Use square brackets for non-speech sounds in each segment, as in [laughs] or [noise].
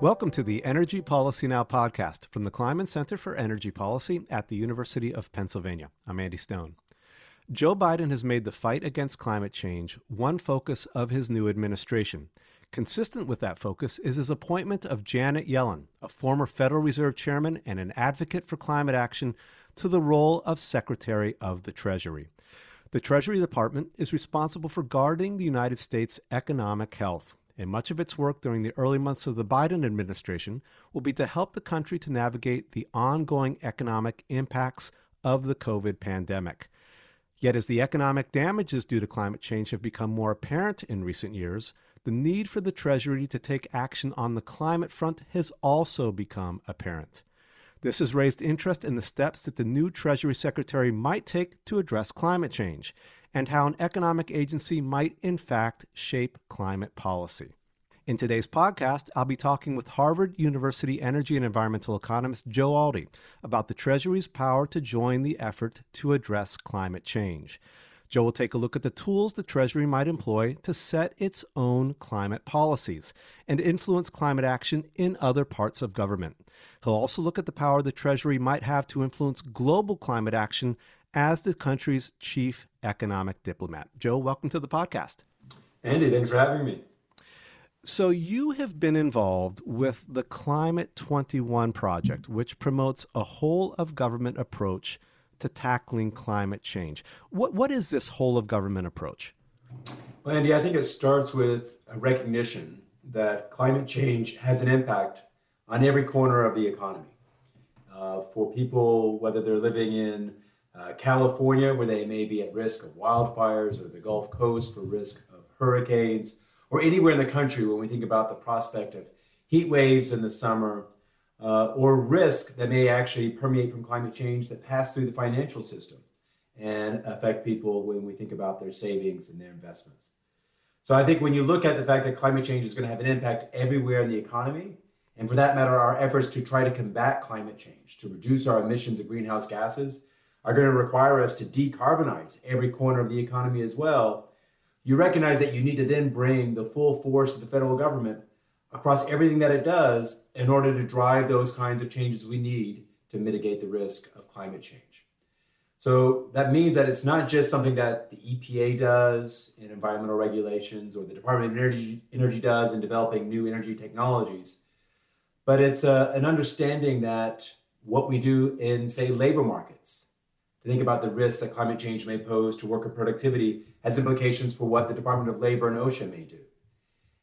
Welcome to the Energy Policy Now podcast from the Kleinman Center for Energy Policy at the University of Pennsylvania. I'm Andy Stone. Joe Biden has made the fight against climate change one focus of his new administration. Consistent with that focus is his appointment of Janet Yellen, a former Federal Reserve chairman and an advocate for climate action, to the role of Secretary of the Treasury. The Treasury Department is responsible for guarding the United States' economic health and much of its work during the early months of the Biden administration will be to help the country to navigate the ongoing economic impacts of the COVID pandemic. Yet, as the economic damages due to climate change have become more apparent in recent years, the need for the Treasury to take action on the climate front has also become apparent. This has raised interest in the steps that the new Treasury Secretary might take to address climate change and how an economic agency might, in fact, shape climate policy. In today's podcast, I'll be talking with Harvard University energy and environmental economist Joe Aldy about the Treasury's power to join the effort to address climate change. Joe will take a look at the tools the Treasury might employ to set its own climate policies and influence climate action in other parts of government. He'll also look at the power the Treasury might have to influence global climate action as the country's chief economic diplomat. Joe, welcome to the podcast. Andy, thanks for having me. So, you have been involved with the Climate 21 project, which promotes a whole of government approach to tackling climate change. What, what is this whole of government approach? Well, Andy, I think it starts with a recognition that climate change has an impact on every corner of the economy. Uh, for people, whether they're living in uh, California, where they may be at risk of wildfires, or the Gulf Coast for risk of hurricanes, or anywhere in the country when we think about the prospect of heat waves in the summer, uh, or risk that may actually permeate from climate change that pass through the financial system and affect people when we think about their savings and their investments. So I think when you look at the fact that climate change is going to have an impact everywhere in the economy, and for that matter, our efforts to try to combat climate change, to reduce our emissions of greenhouse gases, are going to require us to decarbonize every corner of the economy as well, you recognize that you need to then bring the full force of the federal government across everything that it does in order to drive those kinds of changes we need to mitigate the risk of climate change. So that means that it's not just something that the EPA does in environmental regulations or the Department of Energy, Energy does in developing new energy technologies, but it's a, uh, an understanding that what we do in, say, labor markets, to think about the risks that climate change may pose to worker productivity has implications for what the Department of Labor and OSHA may do.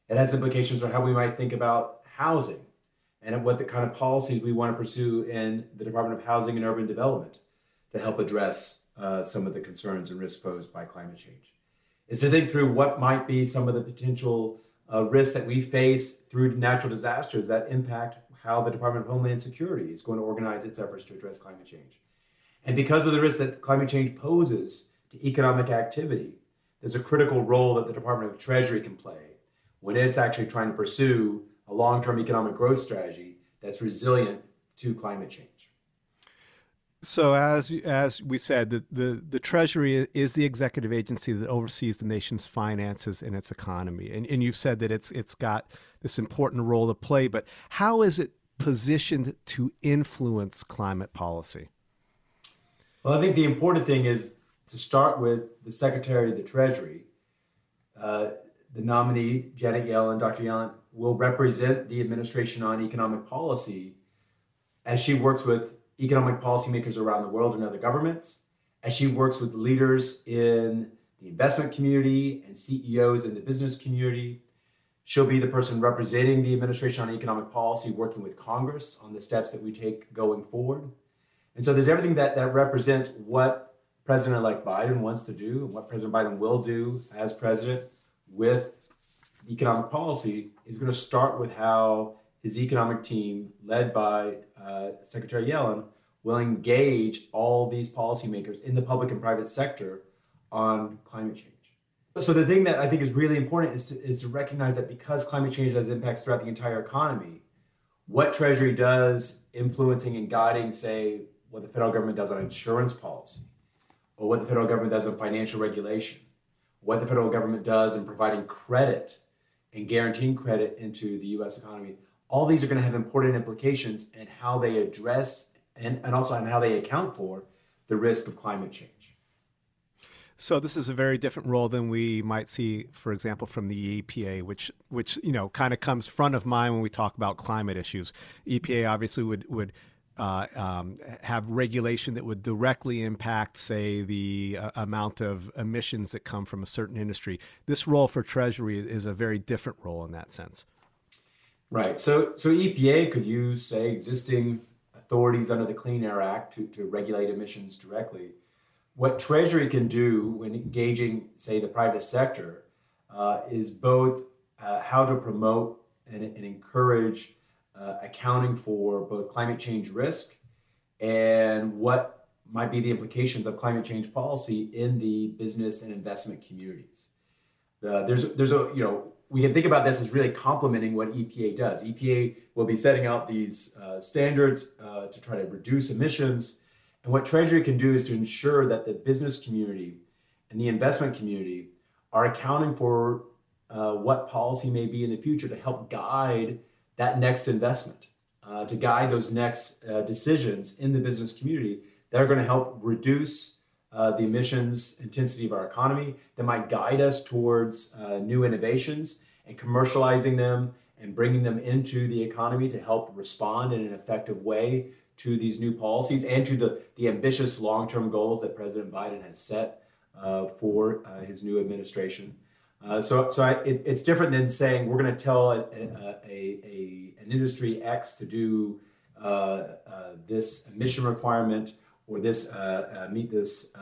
It has implications for how we might think about housing and what the kind of policies we want to pursue in the Department of Housing and Urban Development to help address uh, some of the concerns and risks posed by climate change. Is to think through what might be some of the potential uh, risks that we face through natural disasters that impact how the Department of Homeland Security is going to organize its efforts to address climate change. And because of the risk that climate change poses to economic activity, there's a critical role that the Department of Treasury can play when it's actually trying to pursue a long term economic growth strategy that's resilient to climate change. So, as as we said, the, the, the Treasury is the executive agency that oversees the nation's finances and its economy, and and you've said that it's it's got this important role to play. But how is it positioned to influence climate policy? Well, I think the important thing is to start with the Secretary of the Treasury. Uh, the nominee, Janet Yellen, Dr. Yellen, will represent the administration on economic policy as she works with economic policymakers around the world and other governments, as she works with leaders in the investment community and CEOs in the business community. She'll be the person representing the administration on economic policy, working with Congress on the steps that we take going forward. And so there's everything that, that represents what President elect Biden wants to do and what President Biden will do as president with economic policy is going to start with how his economic team, led by uh, Secretary Yellen, will engage all these policymakers in the public and private sector on climate change. So the thing that I think is really important is to, is to recognize that because climate change has impacts throughout the entire economy, what Treasury does influencing and guiding, say, what the federal government does on insurance policy, or what the federal government does in financial regulation, what the federal government does in providing credit and guaranteeing credit into the US economy, all these are going to have important implications in how they address and, and also on how they account for the risk of climate change. So this is a very different role than we might see, for example, from the EPA, which which you know kind of comes front of mind when we talk about climate issues. EPA obviously would would uh, um, have regulation that would directly impact, say, the uh, amount of emissions that come from a certain industry. This role for Treasury is a very different role in that sense. Right. So so EPA could use, say, existing authorities under the Clean Air Act to, to regulate emissions directly what Treasury can do when engaging, say, the private sector uh, is both uh, how to promote and, and encourage uh, accounting for both climate change risk and what might be the implications of climate change policy in the business and investment communities. there's, there's a, you know, we can think about this as really complementing what EPA does. EPA will be setting out these uh, standards uh, to try to reduce emissions and what Treasury can do is to ensure that the business community and the investment community are accounting for uh, what policy may be in the future to help guide that next investment, uh, to guide those next uh, decisions in the business community that are going to help reduce uh, the emissions intensity of our economy, that might guide us towards uh, new innovations and commercializing them and bringing them into the economy to help respond in an effective way to these new policies and to the, the ambitious long term goals that President Biden has set uh, for uh, his new administration. Uh, so, so I, it, it's different than saying we're going to tell a, a, a, an industry X to do uh, uh, this emission requirement or this uh, meet this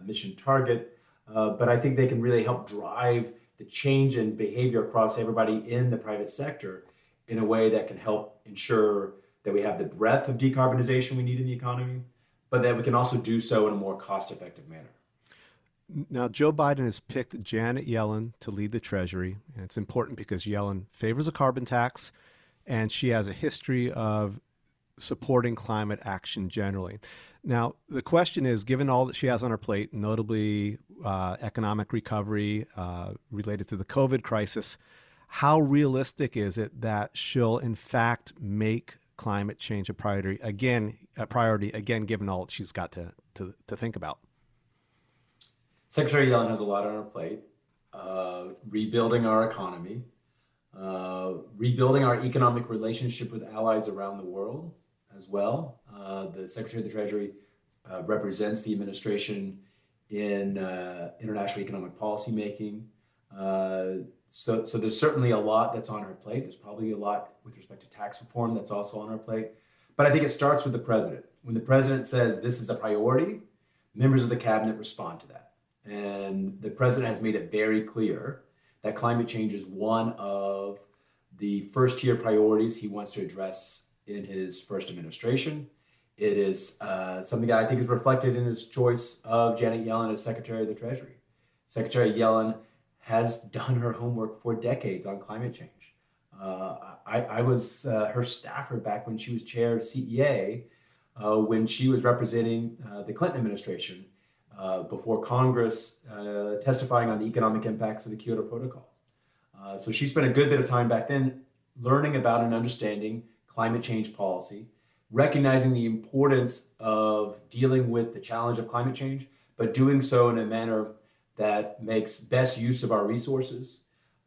emission target. but I think they can really help drive the change in behavior across everybody in the private sector in a way that can help ensure that we have the breadth of decarbonization we need in the economy, but that we can also do so in a more cost effective manner. Now, Joe Biden has picked Janet Yellen to lead the Treasury, and it's important because Yellen favors a carbon tax and she has a history of supporting climate action generally. Now, the question is given all that she has on her plate, notably uh, economic recovery uh, related to the COVID crisis, how realistic is it that she'll in fact make climate change a priority again a priority again given all that she's got to to, to think about secretary yellen has a lot on her plate uh, rebuilding our economy uh, rebuilding our economic relationship with allies around the world as well uh, the secretary of the treasury uh, represents the administration in uh, international economic policy making uh, so, so there's certainly a lot that's on her plate. There's probably a lot with respect to tax reform that's also on her plate. But I think it starts with the president. When the president says this is a priority, members of the cabinet respond to that. And the president has made it very clear that climate change is one of the first tier priorities he wants to address in his first administration. It is uh, something that I think is reflected in his choice of Janet Yellen as Secretary of the Treasury. Secretary Yellen has done her homework for decades on climate change. Uh, I, I, was uh, her staffer back when she was chair of CEA, uh, when she was representing uh, the Clinton administration uh, before Congress, uh, testifying on the economic impacts of the Kyoto Protocol. so she spent a good bit of time back then learning about and understanding climate change policy, recognizing the importance of dealing with the challenge of climate change, but doing so in a manner that makes best use of our resources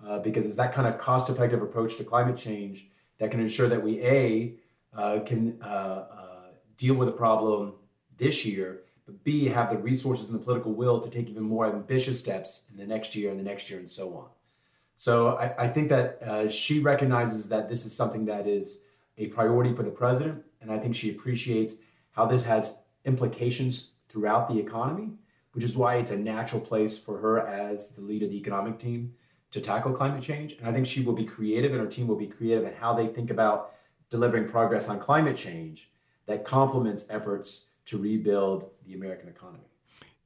uh, because it's that kind of cost effective approach to climate change that can ensure that we a uh, can uh, uh, deal with the problem this year but b have the resources and the political will to take even more ambitious steps in the next year and the next year and so on so i, I think that uh, she recognizes that this is something that is a priority for the president and i think she appreciates how this has implications throughout the economy which is why it's a natural place for her as the lead of the economic team to tackle climate change. And I think she will be creative and her team will be creative in how they think about delivering progress on climate change that complements efforts to rebuild the American economy.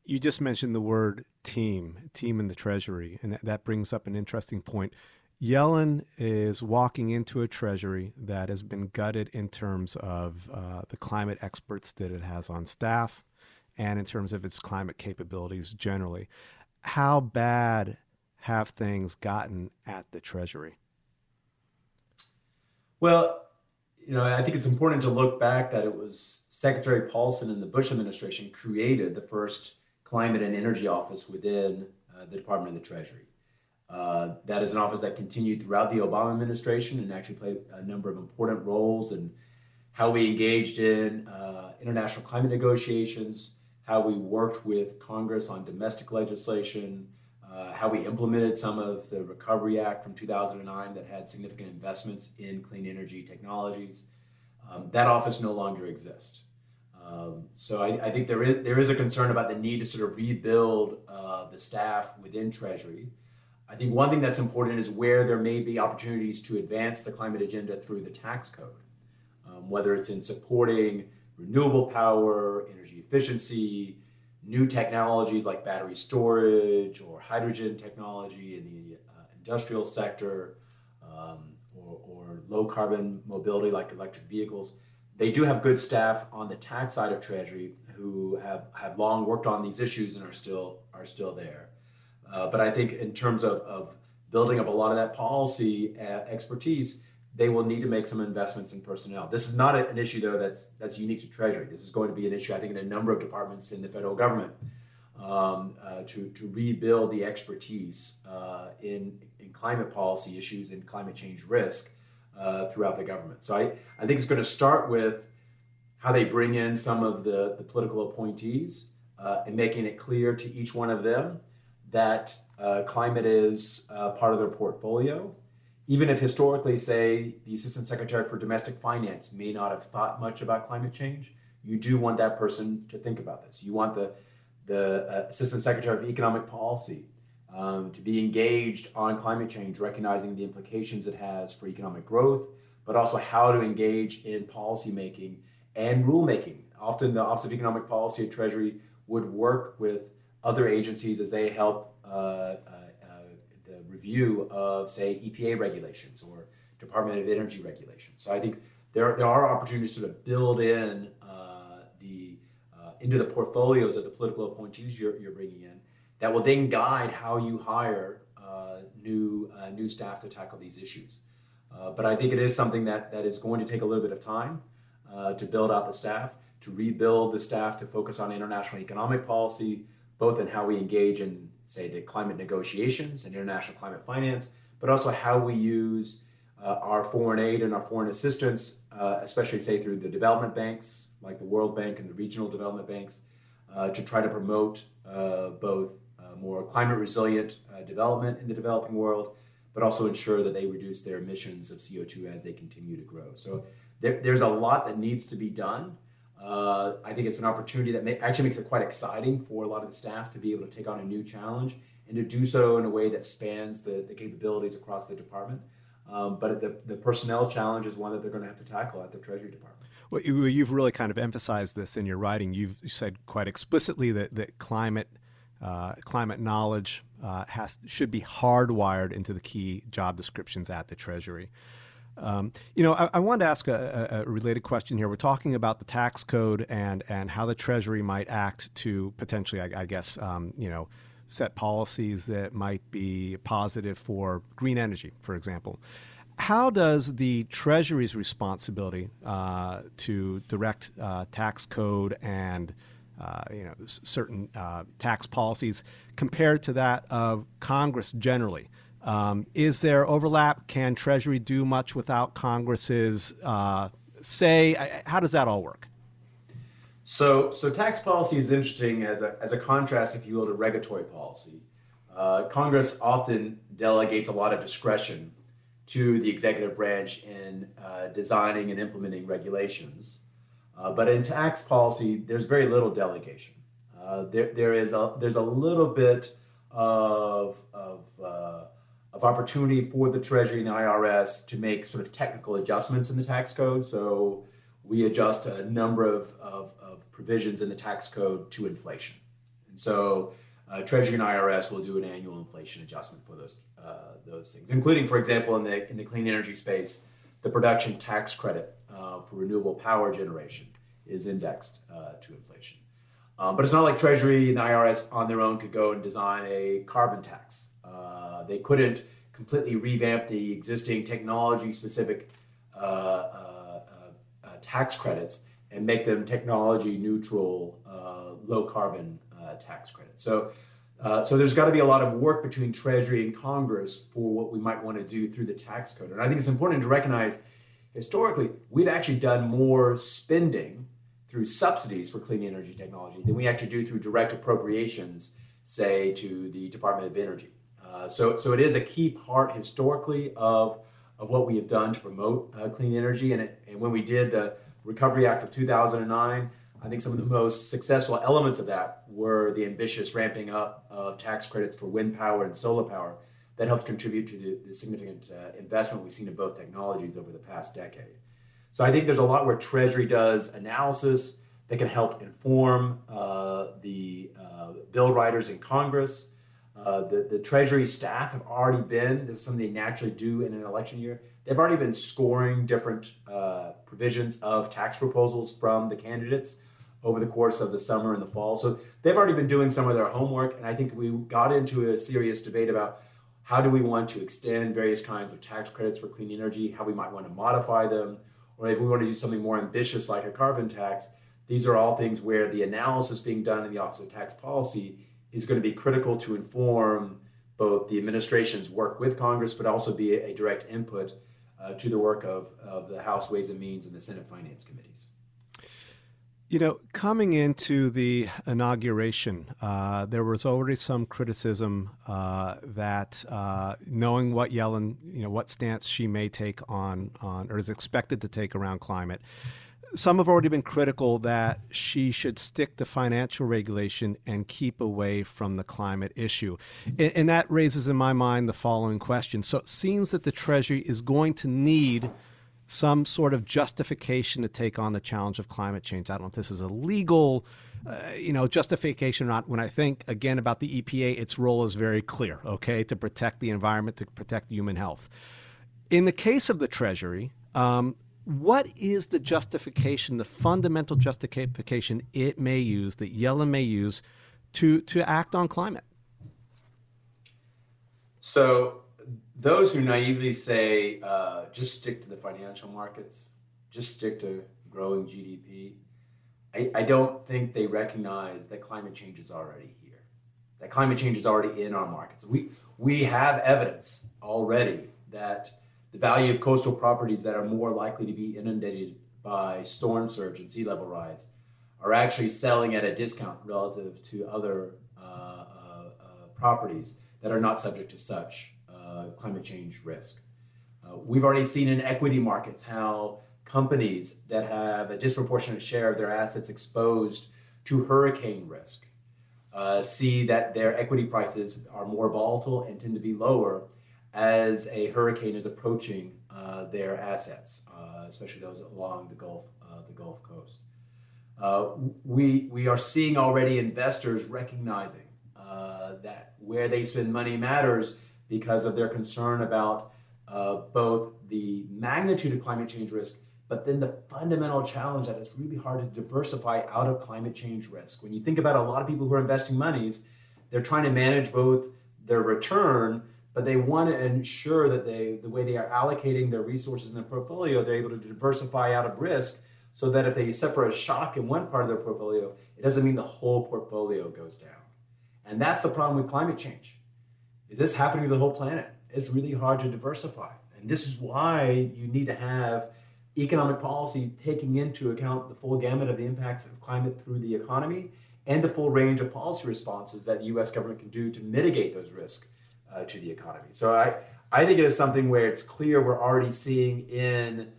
You just mentioned the word team, team in the Treasury, and that, that brings up an interesting point. Yellen is walking into a treasury that has been gutted in terms of uh, the climate experts that it has on staff, and in terms of its climate capabilities generally. How bad have things gotten at the Treasury? Well, you know, I think it's important to look back that it was Secretary Paulson in the Bush administration created the first climate and energy office within uh, the Department of the Treasury. Uh, that is an office that continued throughout the Obama administration and actually played a number of important roles in how we engaged in uh, international climate negotiations, how we worked with Congress on domestic legislation, uh, how we implemented some of the Recovery Act from 2009 that had significant investments in clean energy technologies. Um, that office no longer exists. Um, so I, I, think there is there is a concern about the need to sort of rebuild uh, the staff within Treasury. I think one thing that's important is where there may be opportunities to advance the climate agenda through the tax code, um, whether it's in supporting renewable power, energy efficiency, new technologies like battery storage or hydrogen technology in the uh, industrial sector, um, or, or low carbon mobility like electric vehicles. They do have good staff on the tax side of Treasury who have, have long worked on these issues and are still are still there. Uh, but I think in terms of, of building up a lot of that policy uh, expertise, they will need to make some investments in personnel. This is not an issue, though, that's that's unique to Treasury. This is going to be an issue, I think, in a number of departments in the federal government um, uh, to, to rebuild the expertise uh, in, in climate policy issues and climate change risk uh, throughout the government. So I, I think it's going to start with how they bring in some of the, the political appointees uh, and making it clear to each one of them that uh, climate is part of their portfolio even if historically, say, the Assistant Secretary for Domestic Finance may not have thought much about climate change, you do want that person to think about this. You want the, the uh, Assistant Secretary of Economic Policy um, to be engaged on climate change, recognizing the implications it has for economic growth, but also how to engage in policymaking and rulemaking. Often, the Office of Economic Policy at Treasury would work with other agencies as they help uh, uh, review of, say, EPA regulations or Department of Energy regulations. So I think there, there are opportunities to sort of build in uh, the uh, into the portfolios of the political appointees you're, you're bringing in that will then guide how you hire uh, new uh, new staff to tackle these issues. Uh, but I think it is something that that is going to take a little bit of time uh, to build out the staff, to rebuild the staff to focus on international economic policy, both in how we engage in say, the climate negotiations and international climate finance, but also how we use uh, our foreign aid and our foreign assistance, uh, especially, say, through the development banks like the World Bank and the regional development banks, uh, to try to promote uh, both uh, more climate resilient uh, development in the developing world, but also ensure that they reduce their emissions of CO2 as they continue to grow. So there, there's a lot that needs to be done. Uh, I think it's an opportunity that may, actually makes it quite exciting for a lot of the staff to be able to take on a new challenge and to do so in a way that spans the, the capabilities across the department. Um, but the, the personnel challenge is one that they're going to have to tackle at the Treasury Department. Well, you've really kind of emphasized this in your writing. You've said quite explicitly that, that climate uh, climate knowledge uh, has should be hardwired into the key job descriptions at the Treasury. Um, you know, I, I wanted to ask a, a, related question here. We're talking about the tax code and and how the Treasury might act to potentially, I, I guess, um, you know, set policies that might be positive for green energy, for example. How does the Treasury's responsibility uh, to direct uh, tax code and uh, you know certain uh, tax policies compare to that of Congress generally? Um, is there overlap? Can Treasury do much without Congress's uh, say? How does that all work? So, so tax policy is interesting as a, as a contrast, if you will, to regulatory policy. Uh, Congress often delegates a lot of discretion to the executive branch in uh, designing and implementing regulations. Uh, but in tax policy, there's very little delegation. Uh, there, there is a, there's a little bit of, of uh, of opportunity for the Treasury and the IRS to make sort of technical adjustments in the tax code. So we adjust a number of, of, of provisions in the tax code to inflation. And so uh, Treasury and IRS will do an annual inflation adjustment for those uh, those things, including, for example, in the in the clean energy space, the production tax credit uh, for renewable power generation is indexed uh, to inflation. Um, but it's not like Treasury and the IRS on their own could go and design a carbon tax. Uh, they couldn't completely revamp the existing technology specific uh, uh, uh, tax credits and make them technology neutral, low carbon tax credits. So, so there's got to be a lot of work between Treasury and Congress for what we might want to do through the tax code. And I think it's important to recognize historically we've actually done more spending through subsidies for clean energy technology than we actually do through direct appropriations, say to the Department of Energy. Uh, so, so it is a key part historically of, of what we have done to promote uh, clean energy. And, it, and when we did the Recovery Act of 2009, I think some of the most successful elements of that were the ambitious ramping up of tax credits for wind power and solar power that helped contribute to the, the significant uh, investment we've seen in both technologies over the past decade. So I think there's a lot where Treasury does analysis that can help inform uh, the uh, bill writers in Congress uh, the, the Treasury staff have already been, this is something they naturally do in an election year, they've already been scoring different uh, provisions of tax proposals from the candidates over the course of the summer and the fall. So they've already been doing some of their homework. And I think we got into a serious debate about how do we want to extend various kinds of tax credits for clean energy, how we might want to modify them, or if we want to do something more ambitious like a carbon tax. These are all things where the analysis being done in the Office of Tax Policy is going to be critical to inform both the administration's work with Congress, but also be a, direct input uh, to the work of, of the House Ways and Means and the Senate Finance Committees. You know, coming into the inauguration, uh, there was already some criticism uh, that uh, knowing what Yellen, you know, what stance she may take on on or is expected to take around climate, some have already been critical that she should stick to financial regulation and keep away from the climate issue. And, and, that raises in my mind the following question. So it seems that the Treasury is going to need some sort of justification to take on the challenge of climate change. I don't know if this is a legal, uh, you know, justification or not. When I think again about the EPA, its role is very clear, okay, to protect the environment, to protect human health. In the case of the Treasury, um, what is the justification, the fundamental justification it may use, that Yellen may use to, to act on climate? So, those who naively say uh, just stick to the financial markets, just stick to growing GDP, I, I don't think they recognize that climate change is already here, that climate change is already in our markets. We, we have evidence already that the value of coastal properties that are more likely to be inundated by storm surge and sea level rise are actually selling at a discount relative to other uh, uh, uh, properties that are not subject to such uh, climate change risk. Uh, we've already seen in equity markets how companies that have a disproportionate share of their assets exposed to hurricane risk uh, see that their equity prices are more volatile and tend to be lower as a hurricane is approaching uh, their assets, uh, especially those along the Gulf, uh, the Gulf Coast. Uh, we, we are seeing already investors recognizing uh, that where they spend money matters because of their concern about both the magnitude of climate change risk, but then the fundamental challenge that it's really hard to diversify out of climate change risk. When you think about a lot of people who are investing monies, they're trying to manage both their return but they want to ensure that they, the way they are allocating their resources in their portfolio, they're able to diversify out of risk so that if they suffer a shock in one part of their portfolio, it doesn't mean the whole portfolio goes down. And that's the problem with climate change. Is this happening to the whole planet? It's really hard to diversify. And this is why you need to have economic policy taking into account the full gamut of the impacts of climate through the economy and the full range of policy responses that the US government can do to mitigate those risks uh, to the economy. So I, I think it is something where it's clear we're already seeing in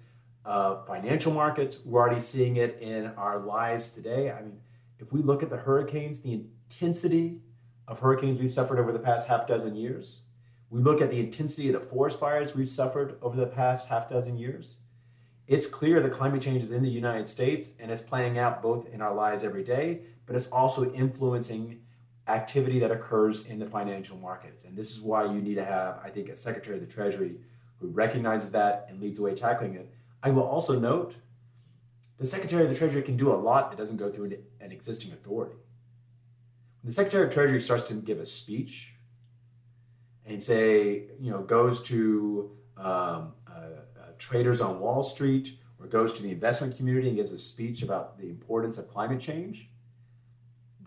uh, financial markets, we're already seeing it in our lives today. I mean, if we look at the hurricanes, the intensity of hurricanes we've suffered over the past half dozen years, we look at the intensity of the forest fires we've suffered over the past half dozen years. It's clear that climate change is in the United States and it's playing out both in our lives every day, but it's also influencing activity that occurs in the financial markets. And this is why you need to have, I think, a Secretary of the Treasury who recognizes that and leads the way tackling it. I will also note the Secretary of the Treasury can do a lot that doesn't go through an, existing authority. When the Secretary of Treasury starts to give a speech and say, you know, goes to um, uh, uh, traders on Wall Street or goes to the investment community and gives a speech about the importance of climate change,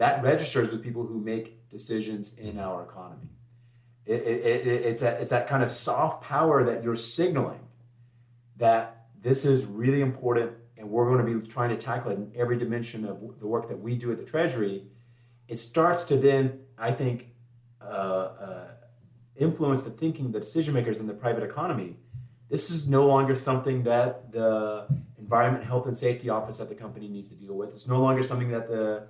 that registers with people who make decisions in our economy. It, it, it, it's, a, it's that kind of soft power that you're signaling that this is really important and we're going to be trying to tackle it in every dimension of the work that we do at the Treasury. It starts to then, I think, uh, uh, influence the thinking, of the decision makers in the private economy this is no longer something that the Environment, Health, and Safety Office at the company needs to deal with. It's no longer something that the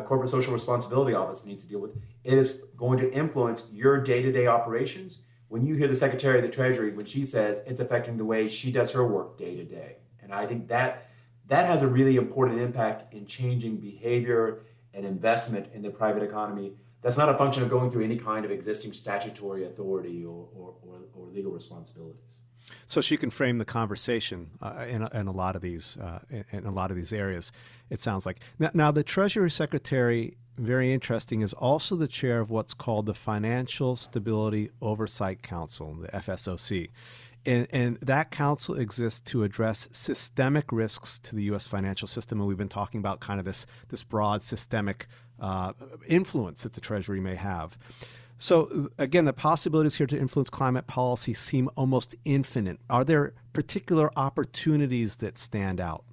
Corporate Social Responsibility Office needs to deal with. It is going to influence your day to day operations. When you hear the Secretary of the Treasury, when she says it's affecting the way she does her work day to day. And I think that that has a really important impact in changing behavior and investment in the private economy. That's not a function of going through any kind of existing statutory authority or, or, or, or legal responsibilities. So she can frame the conversation uh, in, a, in, a, lot of these uh, in, a lot of these areas. It sounds like now, now the Treasury Secretary, very interesting, is also the chair of what's called the Financial Stability Oversight Council, the FSOC. And, and, that council exists to address systemic risks to the U.S. financial system, and we've been talking about kind of this this broad systemic uh, influence that the Treasury may have. So, again, the possibilities here to influence climate policy seem almost infinite. Are there particular opportunities that stand out?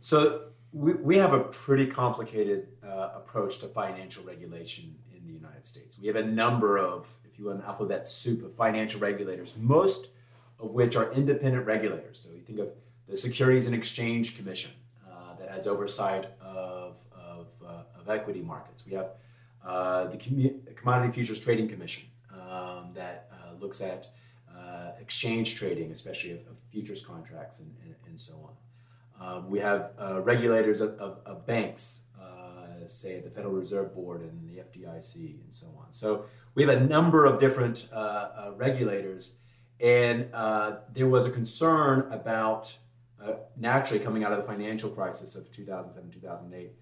So, we, we have a pretty complicated uh, approach to financial regulation in the United States. We have a number of, if you want an alphabet soup of financial regulators, most of which are independent regulators. So, you think of the Securities and Exchange Commission uh, that has oversight of, of, uh, of equity markets. We have uh, the Commodity Futures Trading Commission um, that uh, looks at uh, exchange trading, especially of, of futures contracts and, and, and so on. Um, we have uh, regulators of, of, of banks, say the Federal Reserve Board and the FDIC and so on. So we have a number of different regulators, and there was a concern about naturally coming out of the financial crisis of 2007 2008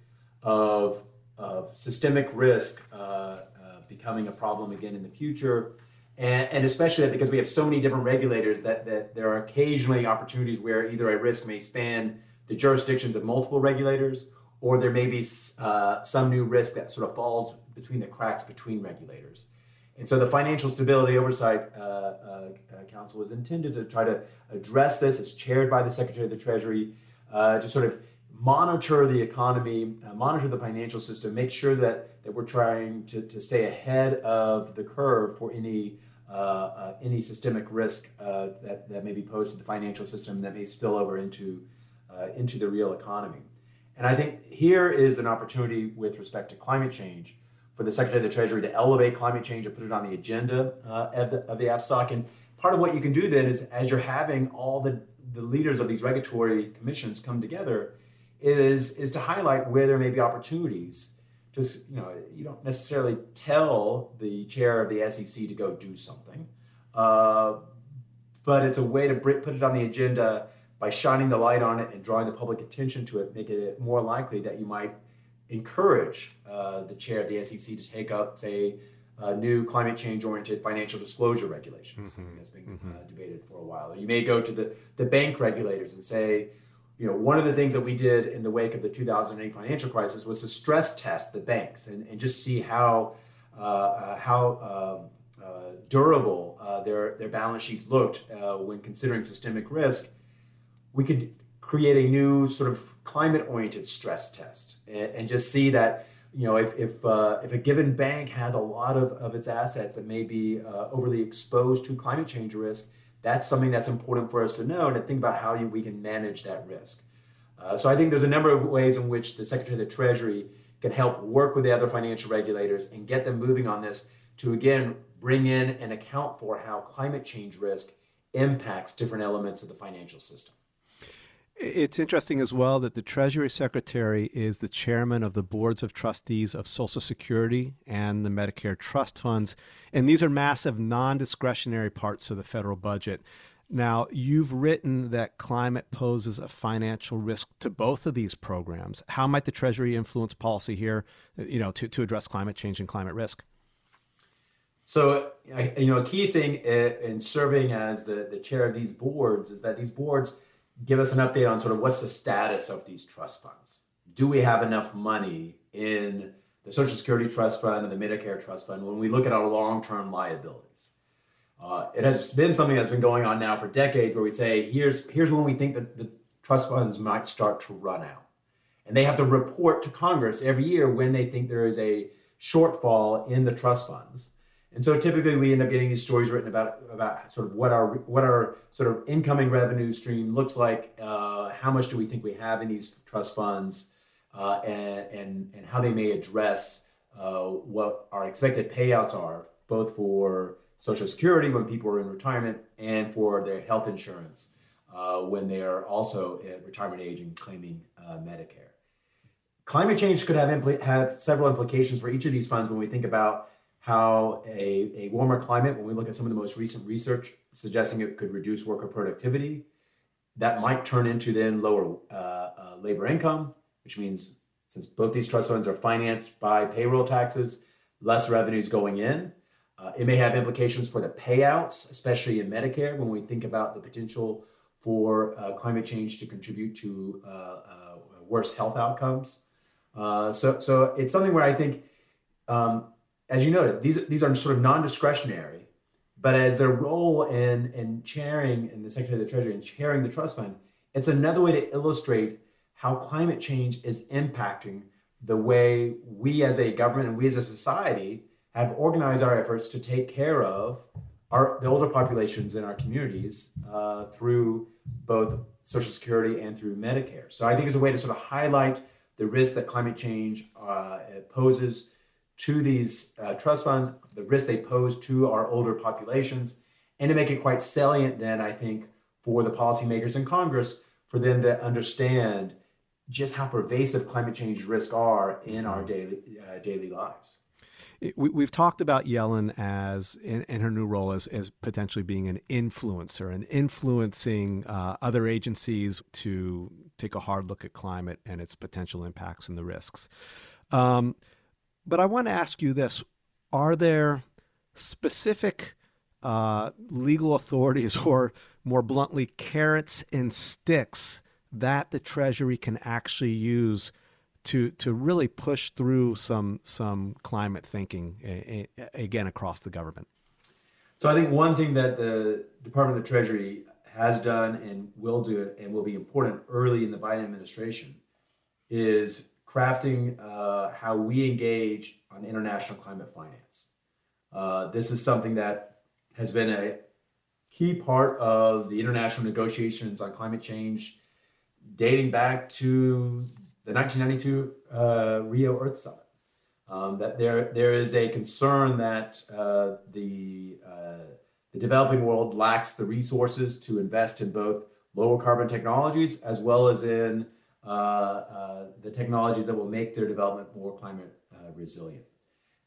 of of systemic risk uh, uh, becoming a problem again in the future. And, and, especially because we have so many different regulators that, that there are occasionally opportunities where either a risk may span the jurisdictions of multiple regulators or there may be uh, some new risk that sort of falls between the cracks between regulators. And so the Financial Stability Oversight uh, uh, Council was intended to try to address this. It's chaired by the Secretary of the Treasury uh, to sort of monitor the economy, uh, monitor the financial system, make sure that, that we're trying to, to stay ahead of the curve for any uh, uh, any systemic risk uh, that, that may be posed to the financial system that may spill over into uh, into the real economy. And I think here is an opportunity with respect to climate change for the Secretary of the Treasury to elevate climate change and put it on the agenda uh, of, the, of the AFSOC. And part of what you can do then is as you're having all the, the leaders of these regulatory commissions come together, is is to highlight where there may be opportunities. Just you know, you don't necessarily tell the chair of the SEC to go do something, uh, but it's a way to put it on the agenda by shining the light on it and drawing the public attention to it, making it more likely that you might encourage uh, the chair of the SEC to take up, say, uh, new climate change oriented financial disclosure regulations mm-hmm. that's been mm-hmm. uh, debated for a while. Or you may go to the, the bank regulators and say, you know, one of the things that we did in the wake of the 2008 financial crisis was to stress test the banks and, and just see how uh, uh, how um, uh, durable uh, their their balance sheets looked uh, when considering systemic risk. We could create a new sort of climate-oriented stress test and, and just see that you know if if, uh, if a given bank has a lot of, of its assets that may be overly exposed to climate change risk that's something that's important for us to know and to think about how you, we can manage that risk. Uh, so I think there's a number of ways in which the Secretary of the Treasury can help work with the other financial regulators and get them moving on this to again bring in and account for how climate change risk impacts different elements of the financial system. It's interesting as well that the Treasury Secretary is the chairman of the boards of trustees of Social Security and the Medicare trust funds. And these are massive non discretionary parts of the federal budget. Now, you've written that climate poses a financial risk to both of these programs. How might the Treasury influence policy here, you know, to, to address climate change and climate risk? So, you know, a key thing eh, in serving as the, the chair of these boards is that these boards give us an update on sort of what's the status of these trust funds. Do we have enough money in the Social Security Trust Fund and the Medicare Trust Fund when we look at our long term liabilities? Uh, it has been something that's been going on now for decades where we say, here's, here's when we think that the trust funds might start to run out. And they have to report to Congress every year when they think there is a shortfall in the trust funds. And so typically we end up getting these stories written about about sort of what our what our sort of incoming revenue stream looks like, uh, how much do we think we have in these trust funds, uh, and, and and how they may address uh, what our expected payouts are, both for Social Security when people are in retirement and for their health insurance uh, when they are also at retirement age and claiming uh, Medicare. Climate change could have impl- have several implications for each of these funds when we think about how a, a warmer climate, when we look at some of the most recent research suggesting it could reduce worker productivity, that might turn into then lower uh, uh, labor income, which means since both these trust funds are financed by payroll taxes, less revenues going in. Uh, it may have implications for the payouts, especially in Medicare, when we think about the potential for uh, climate change to contribute to uh, uh, worse health outcomes. so, so it's something where I think um, as you noted, these these are sort of non-discretionary, but as their role in in chairing in the Secretary of the Treasury and chairing the trust fund, it's another way to illustrate how climate change is impacting the way we as a government and we as a society have organized our efforts to take care of our the older populations in our communities uh, through both Social Security and through Medicare. So I think it's a way to sort of highlight the risk that climate change uh, poses to these uh, trust funds, the risk they pose to our older populations, and to make it quite salient, then I think, for the policymakers in Congress for them to understand just how pervasive climate change risks are in our daily uh, daily lives. We, have talked about Yellen as in, in, her new role as, as potentially being an influencer and influencing uh, other agencies to take a hard look at climate and its potential impacts and the risks. Um, but I want to ask you this Are there specific uh, legal authorities, [laughs] or more bluntly, carrots and sticks that the Treasury can actually use? To, to really push through some some climate thinking a, a, again across the government. So I think one thing that the Department of the Treasury has done and will do and will be important early in the Biden administration is crafting uh, how we engage on international climate finance. Uh, this is something that has been a key part of the international negotiations on climate change dating back to the 1992 uh, Rio Earth Summit. Um, that there, there is a concern that uh, the, uh, the developing world lacks the resources to invest in both lower carbon technologies as well as in the technologies that will make their development more climate uh, resilient.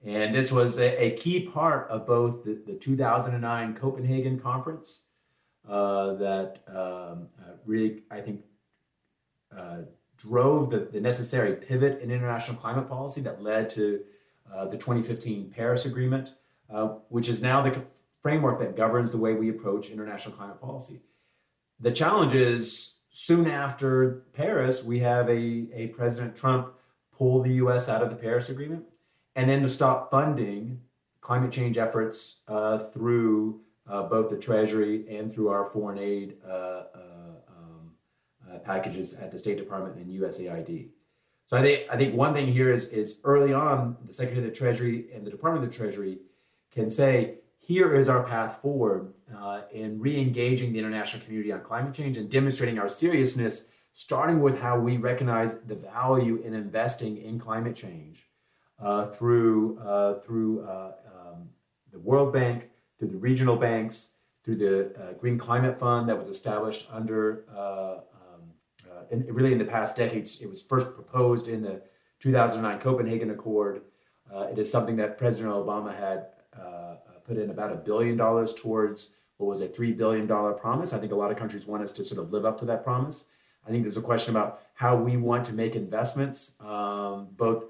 And this was a, a, key part of both the, the 2009 Copenhagen conference uh, that um, uh, really, I think, uh, drove the, the, necessary pivot in international climate policy that led to the 2015 Paris Agreement, which is now the framework that governs the way we approach international climate policy. The challenge is soon after Paris, we have a, a President Trump pull the US out of the Paris Agreement and then to stop funding climate change efforts uh, through uh, both the Treasury and through our foreign aid uh, uh um, uh, packages at the State Department and USAID. So I think I think one thing here is is early on the Secretary of the Treasury and the Department of the Treasury can say here is our path forward uh, in re-engaging the international community on climate change and demonstrating our seriousness, starting with how we recognize the value in investing in climate change uh, through uh, through uh, um, the World Bank, through the regional banks, through the uh, Green Climate Fund that was established under, uh, um, and really in the past decades, it was first proposed in the 2009 Copenhagen Accord. it is something that President Obama had put in about a billion dollars towards what was a $3 billion promise. I think a lot of countries want us to sort of live up to that promise. I think there's a question about how we want to make investments, um, both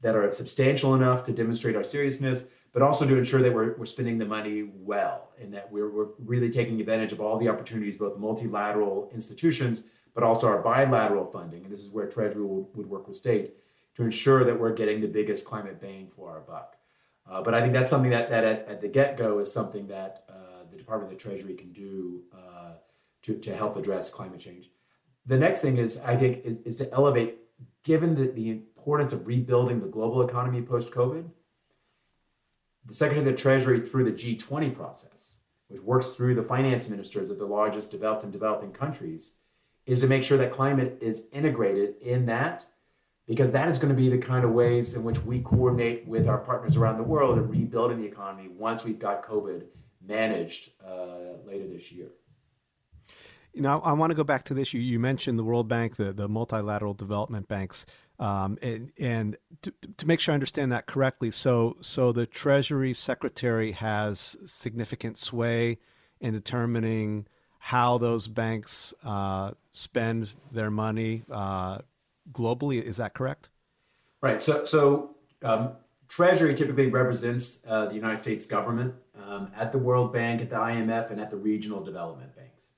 that are substantial enough to demonstrate our seriousness, but also to ensure that we're, we're spending the money well and that we're, we're really taking advantage of all the opportunities, both multilateral institutions, but also our bilateral funding. And this is where Treasury would, would work with state to ensure that we're getting the biggest climate bang for our buck. Uh, but I think that's something that, that at, at the get go is something that uh, the Department of the Treasury can do uh, to, to help address climate change. The next thing is, I think, is, is to elevate, given the, the importance of rebuilding the global economy post COVID, the Secretary of the Treasury through the G20 process, which works through the finance ministers of the largest developed and developing countries, is to make sure that climate is integrated in that, because that is going to be the kind of ways in which we coordinate with our partners around the world in rebuilding the economy once we've got COVID managed uh, later this year. You know, I want to go back to this. You, you mentioned the World Bank, the, the multilateral development banks. Um, and, and to, to, make sure I understand that correctly, so so the Treasury Secretary has significant sway in determining how those banks uh, spend their money uh, globally. Is that correct? Right. So so um, Treasury typically represents uh, the United States government um, at the World Bank, at the IMF, and at the regional development banks.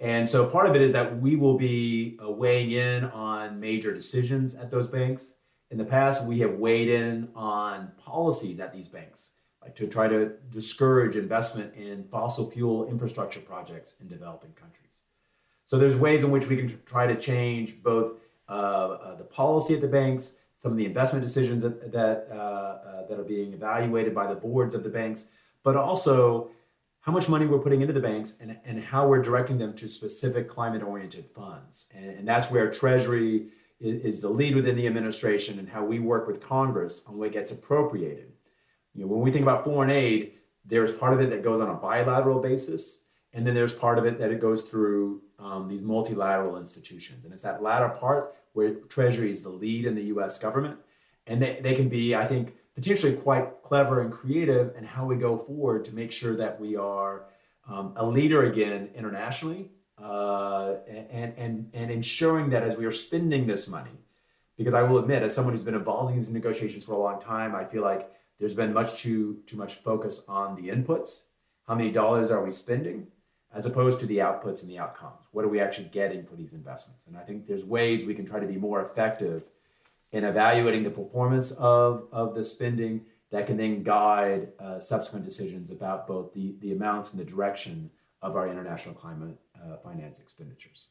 And so part of it is that we will be uh, weighing in on major decisions at those banks. In the past, we have weighed in on policies at these banks, like to try to discourage investment in fossil fuel infrastructure projects in developing countries. So there's ways in which we can try to change both uh, the policy at the banks, some of the investment decisions that that, uh, uh, that are being evaluated by the boards of the banks, but also how much money we're putting into the banks and, and how we're directing them to specific climate oriented funds. And, and that's where Treasury is, is, the lead within the administration and how we work with Congress on what gets appropriated. You know, when we think about foreign aid, there's part of it that goes on a bilateral basis, and then there's part of it that it goes through um, these multilateral institutions. And it's that latter part where Treasury is the lead in the US government. And they, they can be, I think, potentially quite clever and creative in how we go forward to make sure that we are um, a leader again internationally uh, and, and, and ensuring that as we are spending this money, because I will admit, as someone who's been involved in these negotiations for a long time, I feel like there's been much too too much focus on the inputs. How many dollars are we spending, as opposed to the outputs and the outcomes? What are we actually getting for these investments? And I think there's ways we can try to be more effective in evaluating the performance of, of the spending that can then guide uh, subsequent decisions about both the, the amounts and the direction of our international climate uh, finance expenditures.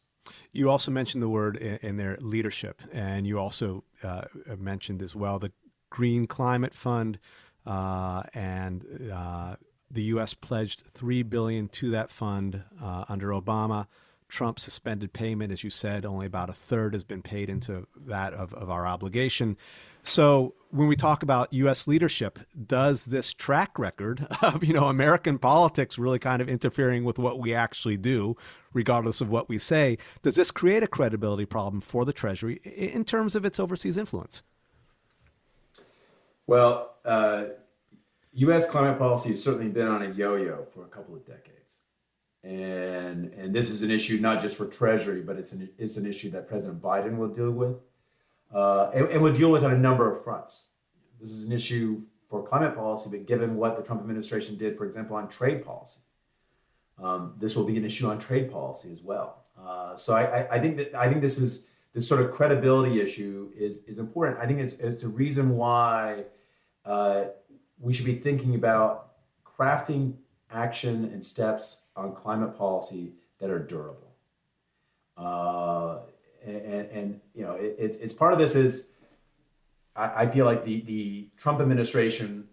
You also mentioned the word in, in their leadership, and you also uh, mentioned as well the Green Climate Fund, uh, and uh, the U.S. pledged three billion to that fund uh, under Obama. Trump suspended payment, as you said, only about a third has been paid into that of, of our obligation. So when we talk about U.S. leadership, does this track record [laughs] of you know American politics really kind of interfering with what we actually do, regardless of what we say, does this create a credibility problem for the Treasury in terms of its overseas influence? Well, uh, U.S. climate policy has certainly been on a yo-yo for a couple of decades and and this is an issue not just for Treasury, but it's an it's an issue that President Biden will deal with, uh, and, and will deal with on a number of fronts. This is an issue for climate policy, but given what the Trump administration did, for example, on trade policy, um, this will be an issue on trade policy as well. Uh, so I, I, I, think that I think this is this sort of credibility issue is is important. I think it's it's a reason why uh, we should be thinking about crafting action and steps on climate policy that are durable. Uh, and, and, you know, it, it's, it's part of this is I, I feel like the, the Trump administration,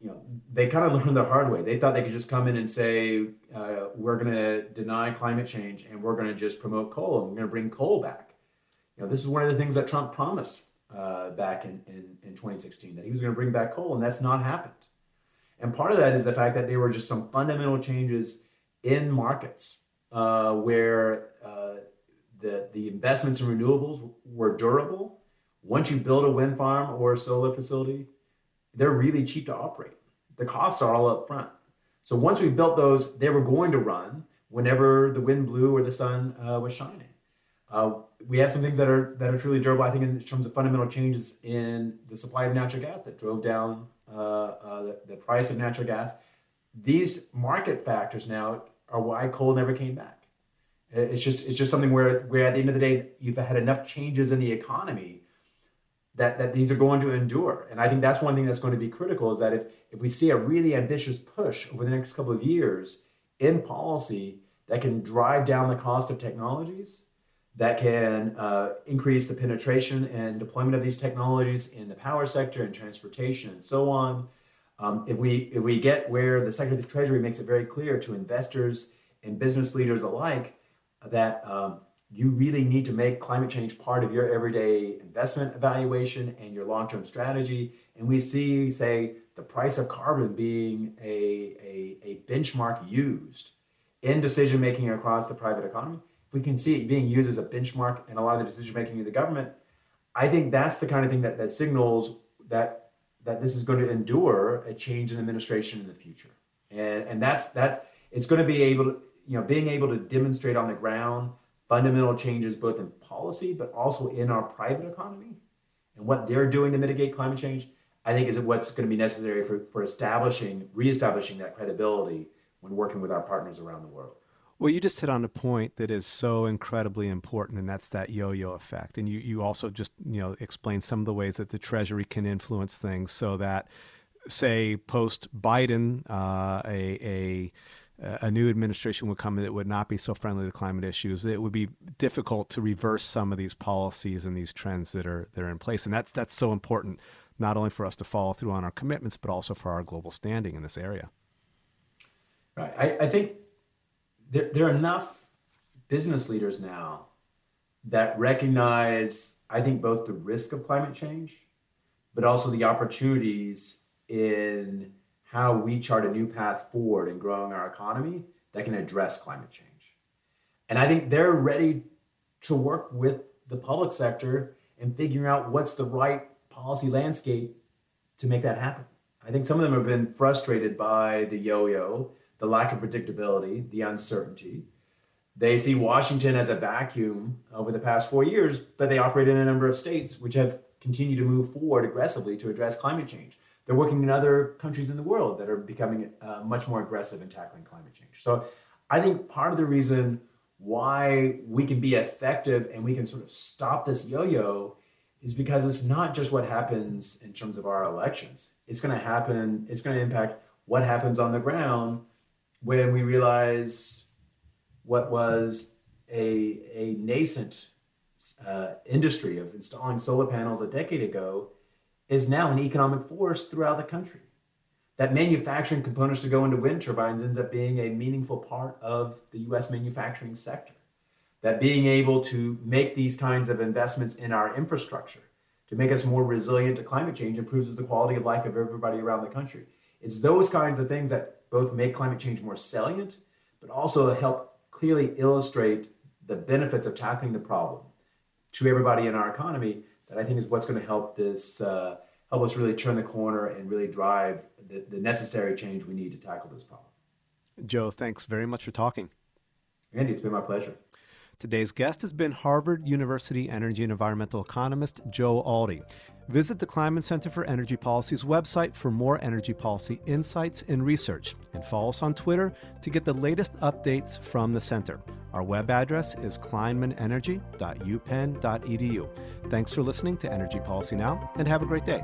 you know, they kind of learned the hard way. They thought they could just come in and say, uh, we're going to deny climate change and we're going to just promote coal and we're going to bring coal back. You know, this is one of the things that Trump promised uh, back in, in, in 2016 that he was going to bring back coal, and that's not happened. And part of that is the fact that there were just some fundamental changes in markets uh, where uh, the, the investments in renewables were durable. Once you build a wind farm or a solar facility, they're really cheap to operate. The costs are all up front. So once we built those, they were going to run whenever the wind blew or the sun uh, was shining. Uh, we have some things that are that are truly durable. I think in terms of fundamental changes in the supply of natural gas that drove down uh, uh, the, the price of natural gas. These market factors now are why coal never came back. It's just it's just something where where at the end of the day you've had enough changes in the economy that that these are going to endure. And I think that's one thing that's going to be critical is that if if we see a really ambitious push over the next couple of years in policy that can drive down the cost of technologies, that can uh, increase the penetration and deployment of these technologies in the power sector and transportation and so on. Um, if we if we get where the Secretary of the Treasury makes it very clear to investors and business leaders alike that um, you really need to make climate change part of your everyday investment evaluation and your long-term strategy. And we see, say, the price of carbon being a, a, a benchmark used in decision making across the private economy. We can see it being used as a benchmark in a lot of the decision making of the government, I think that's the kind of thing that, that signals that that this is going to endure a change in administration in the future. And and that's that's it's going to be able to, you know, being able to demonstrate on the ground fundamental changes both in policy but also in our private economy and what they're doing to mitigate climate change, I think is what's going to be necessary for, for establishing, reestablishing that credibility when working with our partners around the world. Well, you just hit on a point that is so incredibly important, and that's that yo-yo effect. And you, you also just you know explained some of the ways that the Treasury can influence things, so that, say, post Biden, uh, a, a a new administration would come that would not be so friendly to climate issues, it would be difficult to reverse some of these policies and these trends that are that are in place. And that's that's so important, not only for us to follow through on our commitments, but also for our global standing in this area. Right. I, I think there, there are enough business leaders now that recognize, I think, both the risk of climate change, but also the opportunities in how we chart a new path forward in growing our economy that can address climate change. And I think they're ready to work with the public sector and figuring out what's the right policy landscape to make that happen. I think some of them have been frustrated by the yo yo, the lack of predictability, the uncertainty. They see Washington as a vacuum over the past four years, but they operate in a number of states which have continued to move forward aggressively to address climate change. They're working in other countries in the world that are becoming uh, much more aggressive in tackling climate change. So I think part of the reason why we can be effective and we can sort of stop this yo-yo is because it's not just what happens in terms of our elections. It's going to happen, it's going to impact what happens on the ground when we realize what was a, a nascent uh, industry of installing solar panels a decade ago is now an economic force throughout the country. That manufacturing components to go into wind turbines ends up being a meaningful part of the US manufacturing sector. That being able to make these kinds of investments in our infrastructure to make us more resilient to climate change improves the quality of life of everybody around the country. It's those kinds of things that both make climate change more salient, but also help clearly illustrate the benefits of tackling the problem to everybody in our economy that I think is what's going to help this uh, help us really turn the corner and really drive the, the necessary change we need to tackle this problem. Joe, thanks very much for talking. Andy, it's been my pleasure. Today's guest has been Harvard University energy and environmental economist Joe Aldy. Visit the Kleinman Center for Energy Policy's website for more energy policy insights and research, and follow us on Twitter to get the latest updates from the center. Our web address is kleinmanenergy.upenn.edu. Thanks for listening to Energy Policy Now, and have a great day.